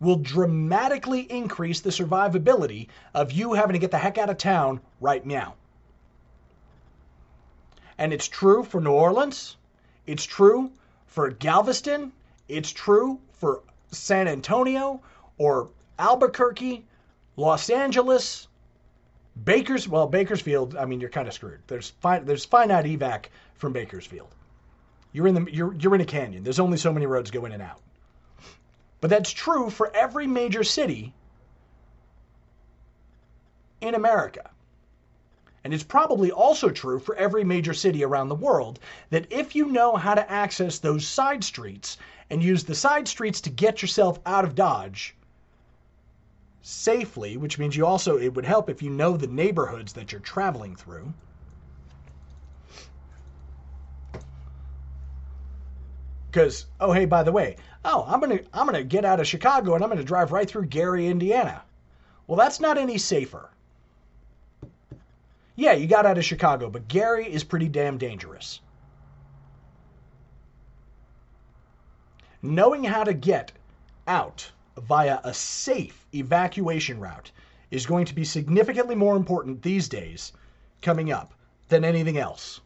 A: will dramatically increase the survivability of you having to get the heck out of town right now. And it's true for New Orleans, it's true for Galveston, it's true for San Antonio or Albuquerque, Los Angeles, Bakers. Well, Bakersfield. I mean, you're kind of screwed. There's fi- there's finite evac from Bakersfield. You're in the you're you're in a canyon. There's only so many roads go in and out. But that's true for every major city in America. And it's probably also true for every major city around the world that if you know how to access those side streets and use the side streets to get yourself out of Dodge safely, which means you also, it would help if you know the neighborhoods that you're traveling through. Because, oh, hey, by the way, oh, I'm going to I'm to get out of Chicago and I'm going to drive right through Gary, Indiana. Well, that's not any safer. Yeah, you got out of Chicago, but Gary is pretty damn dangerous. Knowing how to get out via a safe evacuation route is going to be significantly more important these days coming up than anything else.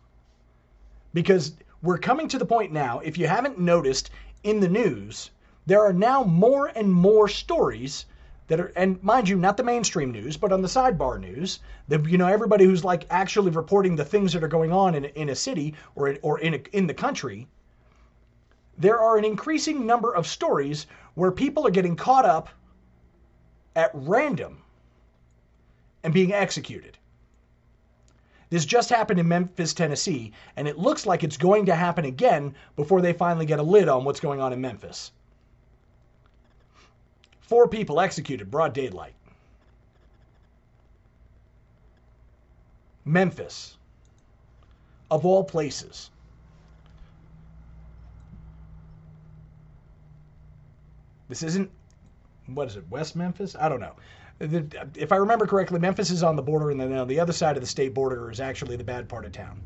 A: Because we're coming to the point now, if you haven't noticed in the news, there are now more and more stories that are, and mind you, not the mainstream news, but on the sidebar news, that you know everybody who's like actually reporting the things that are going on in, in a city or in, or in a, in the country. There are an increasing number of stories where people are getting caught up at random and being executed. This just happened in Memphis, Tennessee, and it looks like it's going to happen again before they finally get a lid on what's going on in Memphis. Four people executed broad daylight. Memphis, of all places. This isn't, what is it, West Memphis? I don't know if I remember correctly, Memphis is on the border, and then on the other side of the state border is actually the bad part of town.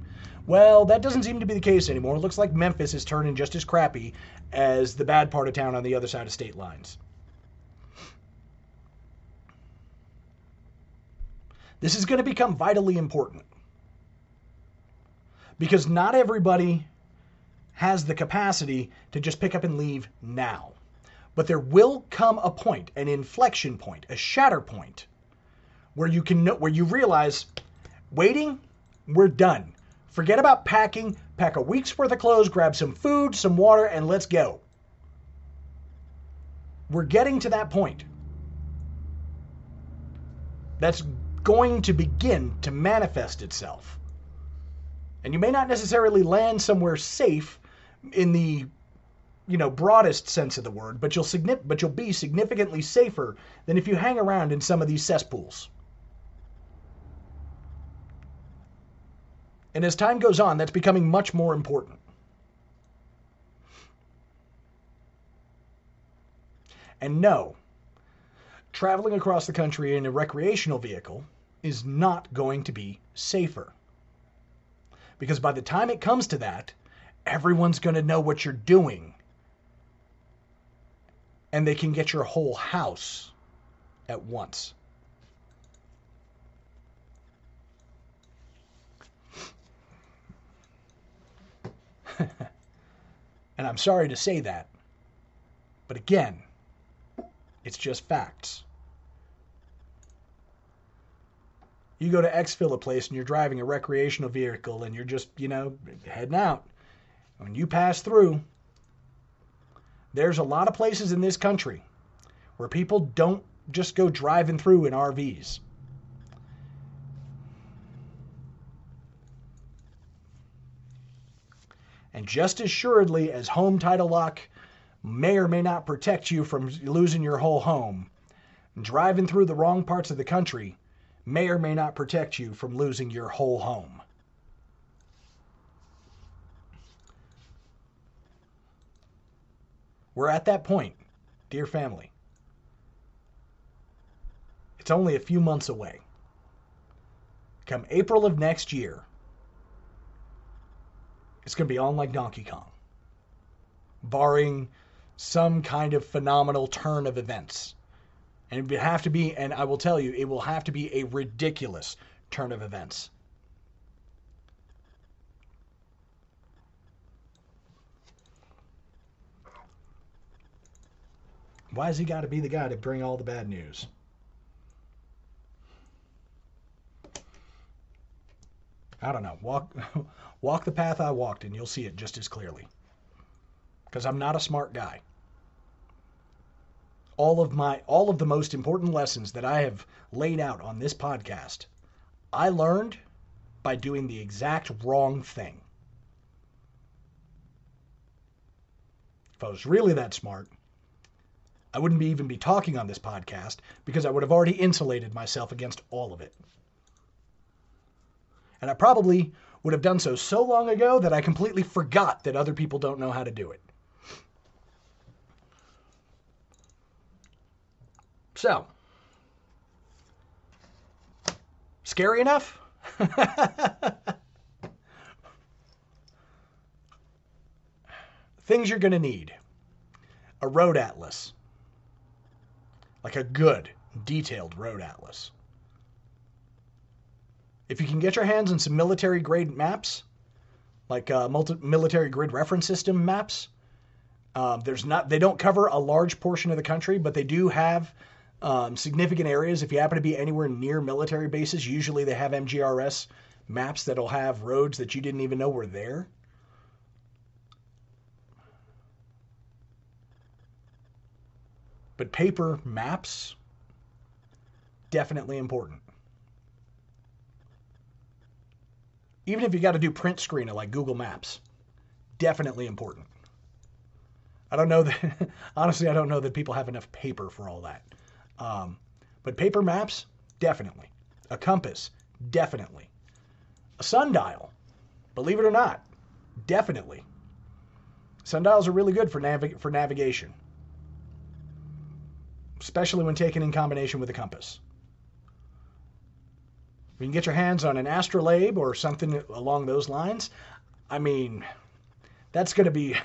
A: Well, that doesn't seem to be the case anymore. It looks like Memphis is turning just as crappy as the bad part of town on the other side of state lines. This is going to become vitally important because not everybody has the capacity to just pick up and leave now. But there will come a point, an inflection point, a shatter point, where you can know, where you realize, waiting, we're done. Forget about packing. Pack a week's worth of clothes, grab some food, some water, and let's go. We're getting to that point. That's going to begin to manifest itself. And you may not necessarily land somewhere safe in the you know broadest sense of the word, but you'll but you'll be significantly safer than if you hang around in some of these cesspools. And as time goes on, that's becoming much more important. And no, traveling across the country in a recreational vehicle is not going to be safer. Because by the time it comes to that, everyone's going to know what you're doing and they can get your whole house at once. and I'm sorry to say that, but again, it's just facts. You go to exfil a place and you're driving a recreational vehicle and you're just, you know, heading out. When you pass through, there's a lot of places in this country where people don't just go driving through in RVs. And just as assuredly as home title lock may or may not protect you from losing your whole home, driving through the wrong parts of the country may or may not protect you from losing your whole home. We're at that point, dear family. It's only a few months away. Come April of next year, it's going to be on like Donkey Kong, barring some kind of phenomenal turn of events. And it would have to be, and I will tell you, it will have to be a ridiculous turn of events. Why has he got to be the guy to bring all the bad news? I don't know. Walk walk the path I walked and you'll see it just as clearly. Cuz I'm not a smart guy. All of my all of the most important lessons that I have laid out on this podcast, I learned by doing the exact wrong thing. If I was really that smart, I wouldn't be even be talking on this podcast because I would have already insulated myself against all of it. And I probably would have done so so long ago that I completely forgot that other people don't know how to do it. So, scary enough? Things you're going to need a road atlas, like a good, detailed road atlas. If you can get your hands on some military grade maps, like uh, multi- military grid reference system maps, um, there's not they don't cover a large portion of the country, but they do have um, significant areas. If you happen to be anywhere near military bases, usually they have MGRS maps that'll have roads that you didn't even know were there. But paper maps, definitely important. Even if you got to do print screen like Google Maps, definitely important. I don't know that, honestly, I don't know that people have enough paper for all that. Um, but paper maps, definitely. A compass, definitely. A sundial, believe it or not, definitely. Sundials are really good for, navig- for navigation, especially when taken in combination with a compass. If you can get your hands on an astrolabe or something along those lines, I mean, that's going to be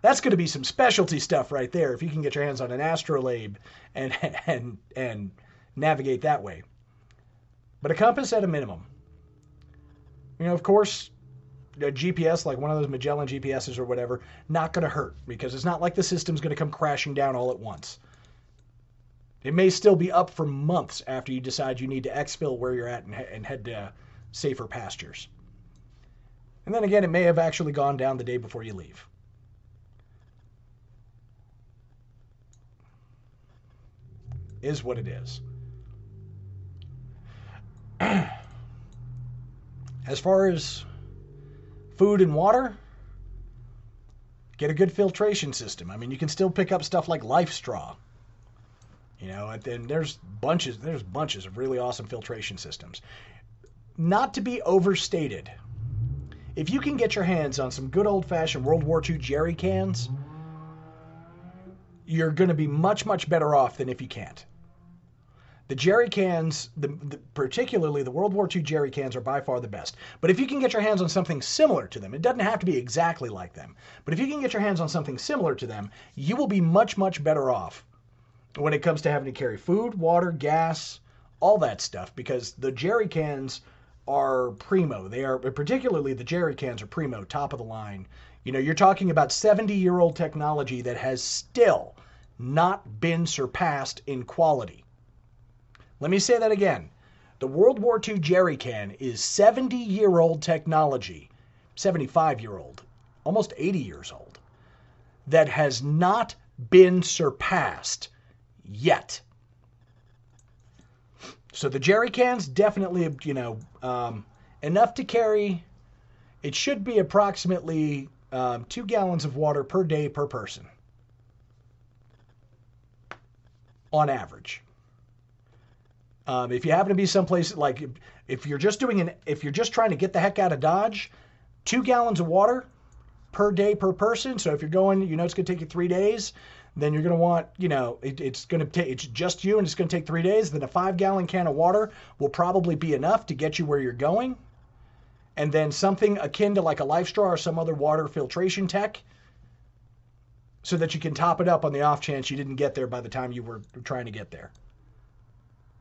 A: that's going to be some specialty stuff right there. If you can get your hands on an astrolabe and and and navigate that way. But a compass at a minimum. You know, of course, a GPS like one of those Magellan GPSs or whatever, not going to hurt because it's not like the system's going to come crashing down all at once. It may still be up for months after you decide you need to exfil where you're at and, and head to safer pastures. And then again, it may have actually gone down the day before you leave. Is what it is. as far as food and water, get a good filtration system. I mean, you can still pick up stuff like Life Straw you know, and then there's bunches, there's bunches of really awesome filtration systems. Not to be overstated, if you can get your hands on some good old fashioned World War II jerry cans, you're going to be much, much better off than if you can't. The jerry cans, the, the, particularly the World War II jerry cans, are by far the best. But if you can get your hands on something similar to them, it doesn't have to be exactly like them, but if you can get your hands on something similar to them, you will be much, much better off when it comes to having to carry food, water, gas, all that stuff because the jerry cans are primo. They are particularly the jerry cans are primo, top of the line. You know, you're talking about 70 year old technology that has still not been surpassed in quality. Let me say that again. The World War II jerry can is 70 year old technology, 75 year old, almost 80 years old, that has not been surpassed yet. So the jerry cans definitely, you know, um, enough to carry. It should be approximately um, two gallons of water per day per person, on average. Um, if you happen to be someplace like, if you're just doing an, if you're just trying to get the heck out of Dodge, two gallons of water per day per person. So if you're going, you know, it's going to take you three days then you're going to want, you know, it, it's going to take, it's just you and it's going to take three days. Then a five gallon can of water will probably be enough to get you where you're going. And then something akin to like a Life Straw or some other water filtration tech so that you can top it up on the off chance you didn't get there by the time you were trying to get there.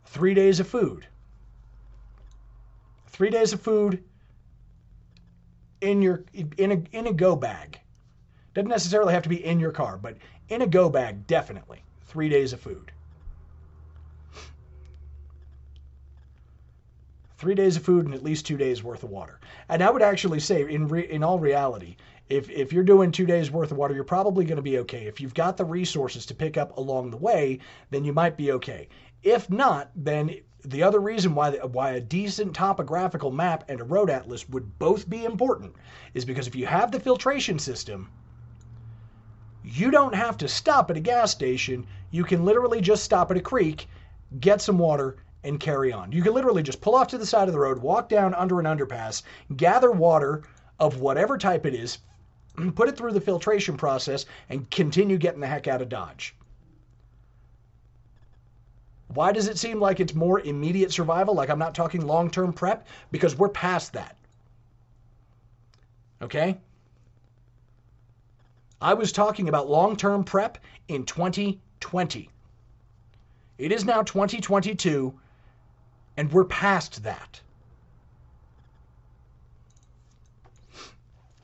A: Three days of food. Three days of food in your in a in a go bag. Doesn't necessarily have to be in your car, but in a go bag, definitely. Three days of food. Three days of food and at least two days worth of water. And I would actually say, in re, in all reality, if if you're doing two days worth of water, you're probably going to be okay. If you've got the resources to pick up along the way, then you might be okay. If not, then the other reason why why a decent topographical map and a road atlas would both be important is because if you have the filtration system, you don't have to stop at a gas station. You can literally just stop at a creek, get some water, and carry on. You can literally just pull off to the side of the road, walk down under an underpass, gather water of whatever type it is, put it through the filtration process, and continue getting the heck out of Dodge. Why does it seem like it's more immediate survival? Like I'm not talking long term prep? Because we're past that. Okay? I was talking about long term prep in 2020. It is now 2022, and we're past that.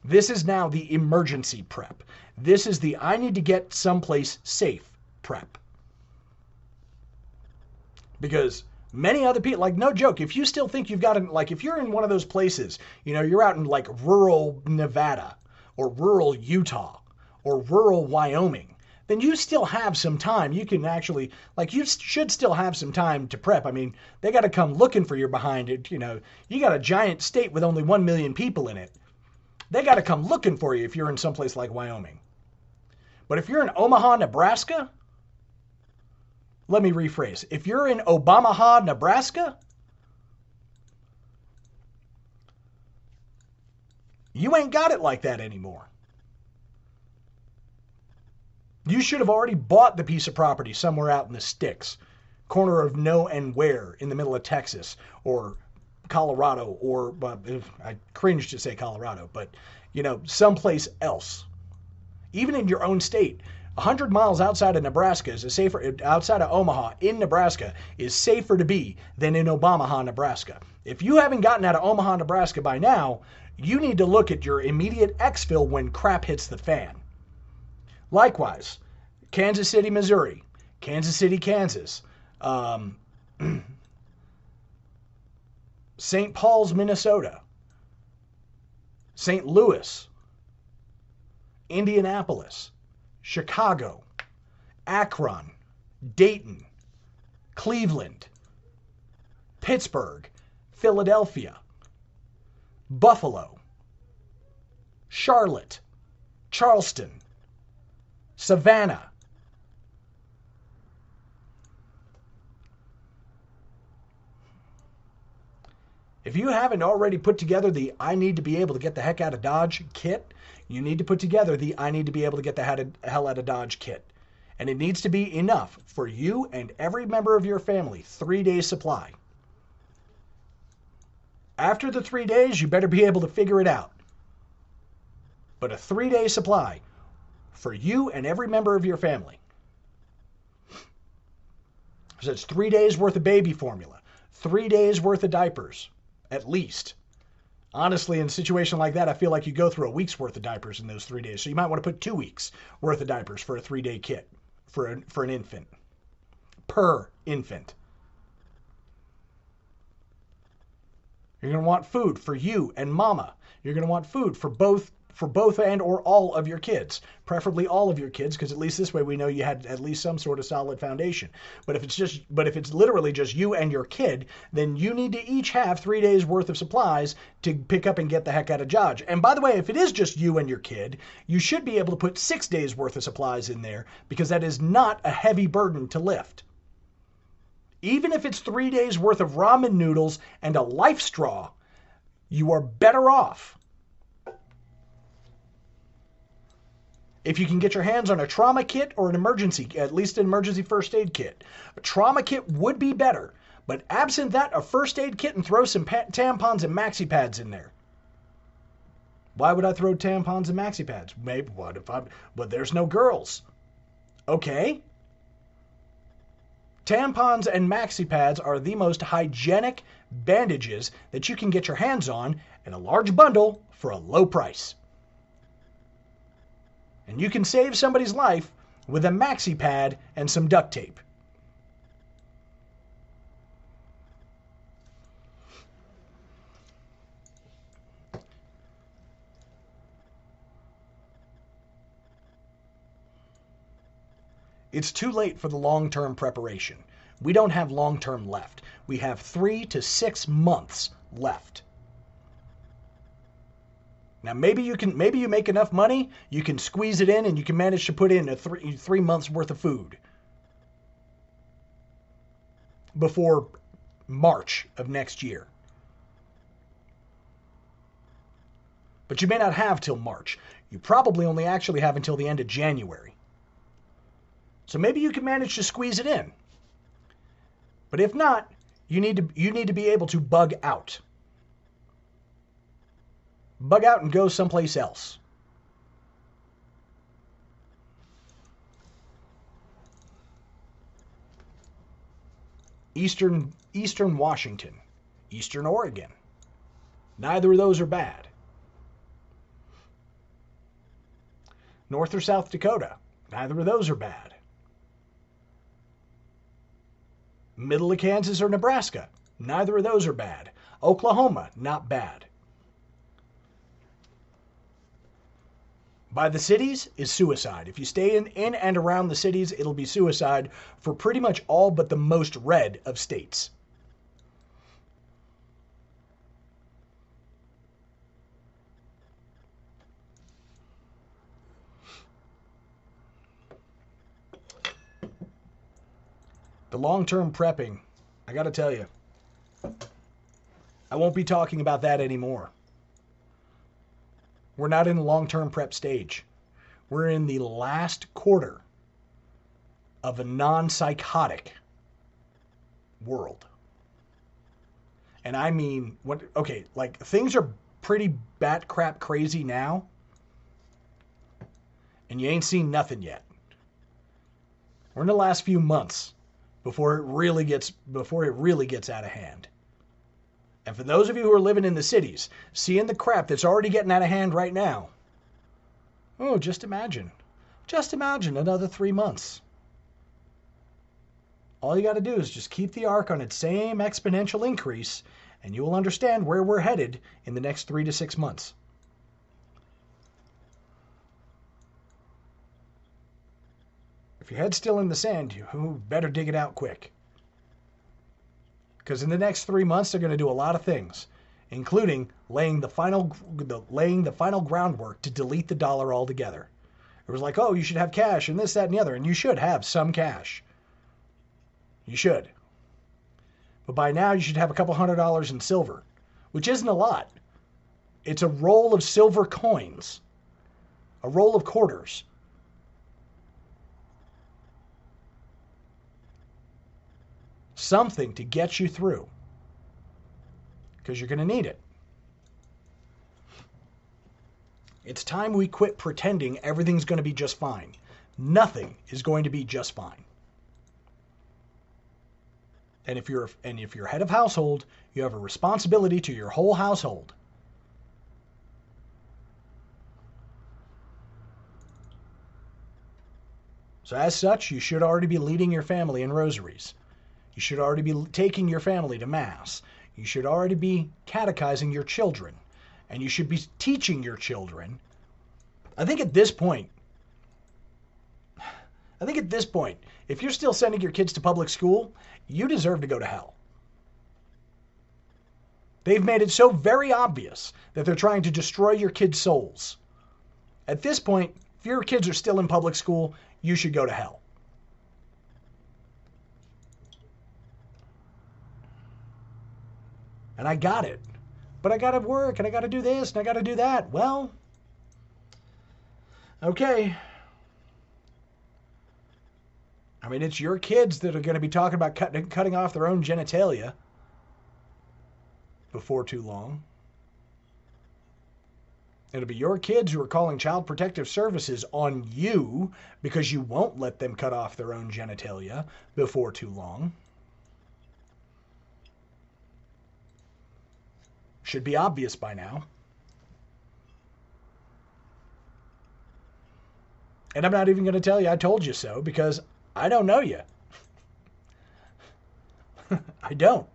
A: This is now the emergency prep. This is the I need to get someplace safe prep. Because many other people, like no joke, if you still think you've got like if you're in one of those places, you know, you're out in like rural Nevada or rural Utah or rural Wyoming, then you still have some time. You can actually, like, you should still have some time to prep. I mean, they got to come looking for your behind it. You know, you got a giant state with only 1 million people in it. They got to come looking for you if you're in someplace like Wyoming. But if you're in Omaha, Nebraska, let me rephrase. If you're in Omaha, Nebraska, you ain't got it like that anymore. You should have already bought the piece of property somewhere out in the sticks, corner of no and where in the middle of Texas or Colorado or uh, I cringe to say Colorado, but you know, someplace else. Even in your own state, 100 miles outside of Nebraska is safer outside of Omaha in Nebraska is safer to be than in Omaha, Nebraska. If you haven't gotten out of Omaha, Nebraska by now, you need to look at your immediate exfil when crap hits the fan. Likewise, Kansas City, Missouri, Kansas City, Kansas, um, St. Paul's, Minnesota, St. Louis, Indianapolis, Chicago, Akron, Dayton, Cleveland, Pittsburgh, Philadelphia, Buffalo, Charlotte, Charleston, Savannah. If you haven't already put together the I need to be able to get the heck out of Dodge kit, you need to put together the I need to be able to get the hell out of Dodge kit. And it needs to be enough for you and every member of your family, three days supply. After the three days, you better be able to figure it out. But a three day supply for you and every member of your family. So it's three days worth of baby formula, three days worth of diapers, at least. Honestly, in a situation like that, I feel like you go through a week's worth of diapers in those three days. So you might want to put two weeks worth of diapers for a three day kit for, a, for an infant, per infant. You're going to want food for you and mama. You're going to want food for both for both and or all of your kids, preferably all of your kids, because at least this way we know you had at least some sort of solid foundation. But if it's just, but if it's literally just you and your kid, then you need to each have three days worth of supplies to pick up and get the heck out of Dodge. And by the way, if it is just you and your kid, you should be able to put six days worth of supplies in there because that is not a heavy burden to lift. Even if it's three days worth of ramen noodles and a life straw, you are better off if you can get your hands on a trauma kit or an emergency, at least an emergency first aid kit. A trauma kit would be better, but absent that, a first aid kit and throw some tampons and maxi pads in there. Why would I throw tampons and maxi pads? Maybe what if I but there's no girls. Okay. Tampons and maxi pads are the most hygienic bandages that you can get your hands on in a large bundle for a low price. And you can save somebody's life with a maxi pad and some duct tape. It's too late for the long term preparation. We don't have long term left. We have three to six months left. Now maybe you can maybe you make enough money, you can squeeze it in and you can manage to put in a three three months worth of food before March of next year. But you may not have till March. You probably only actually have until the end of January. So maybe you can manage to squeeze it in. But if not, you need to you need to be able to bug out. Bug out and go someplace else. Eastern Eastern Washington, Eastern Oregon. Neither of those are bad. North or South Dakota. Neither of those are bad. Middle of Kansas or Nebraska. Neither of those are bad. Oklahoma, not bad. By the cities is suicide. If you stay in, in and around the cities, it'll be suicide for pretty much all but the most red of states. The long term prepping, I got to tell you, I won't be talking about that anymore. We're not in the long term prep stage. We're in the last quarter of a non psychotic world. And I mean, what, okay, like things are pretty bat crap crazy now, and you ain't seen nothing yet. We're in the last few months before it really gets before it really gets out of hand. And for those of you who are living in the cities, seeing the crap that's already getting out of hand right now, oh, just imagine. Just imagine another three months. All you got to do is just keep the arc on its same exponential increase, and you will understand where we're headed in the next three to six months. If your head's still in the sand, you better dig it out quick. Because in the next three months, they're going to do a lot of things, including laying the final the, laying the final groundwork to delete the dollar altogether. It was like, oh, you should have cash and this, that, and the other, and you should have some cash. You should. But by now, you should have a couple hundred dollars in silver, which isn't a lot. It's a roll of silver coins, a roll of quarters. Something to get you through because you're going to need it. It's time we quit pretending everything's going to be just fine. Nothing is going to be just fine. And if you're and if you're head of household, you have a responsibility to your whole household. So as such, you should already be leading your family in rosaries. You should already be taking your family to Mass. You should already be catechizing your children. And you should be teaching your children. I think at this point, I think at this point, if you're still sending your kids to public school, you deserve to go to hell. They've made it so very obvious that they're trying to destroy your kids' souls. At this point, if your kids are still in public school, you should go to hell. And I got it. But I got to work and I got to do this and I got to do that. Well, okay. I mean, it's your kids that are going to be talking about cutting, cutting off their own genitalia before too long. It'll be your kids who are calling Child Protective Services on you because you won't let them cut off their own genitalia before too long. Should be obvious by now. And I'm not even going to tell you I told you so because I don't know you. I don't.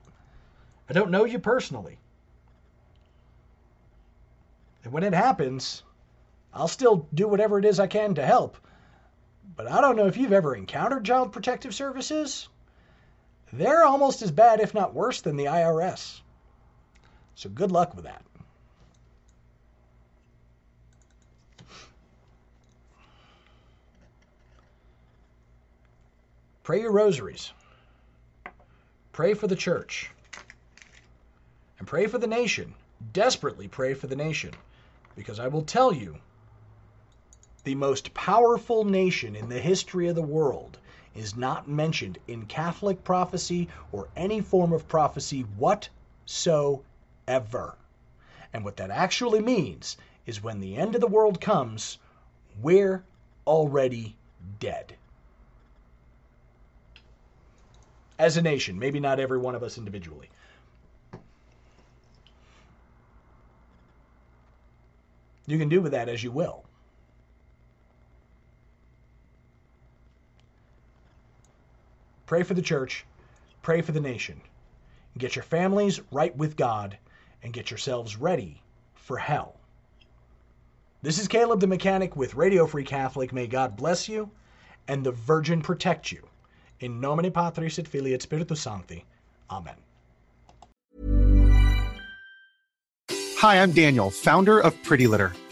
A: I don't know you personally. And when it happens, I'll still do whatever it is I can to help. But I don't know if you've ever encountered Child Protective Services. They're almost as bad, if not worse, than the IRS. So good luck with that. Pray your rosaries. Pray for the church. And pray for the nation. Desperately pray for the nation. Because I will tell you, the most powerful nation in the history of the world is not mentioned in Catholic prophecy or any form of prophecy whatsoever. And what that actually means is when the end of the world comes, we're already dead. As a nation, maybe not every one of us individually. You can do with that as you will. Pray for the church, pray for the nation. Get your families right with God and get yourselves ready for hell. This is Caleb the Mechanic with Radio Free Catholic. May God bless you and the Virgin protect you. In nomine Patris et Filii et Spiritus Sancti. Amen.
B: Hi, I'm Daniel, founder of Pretty Litter.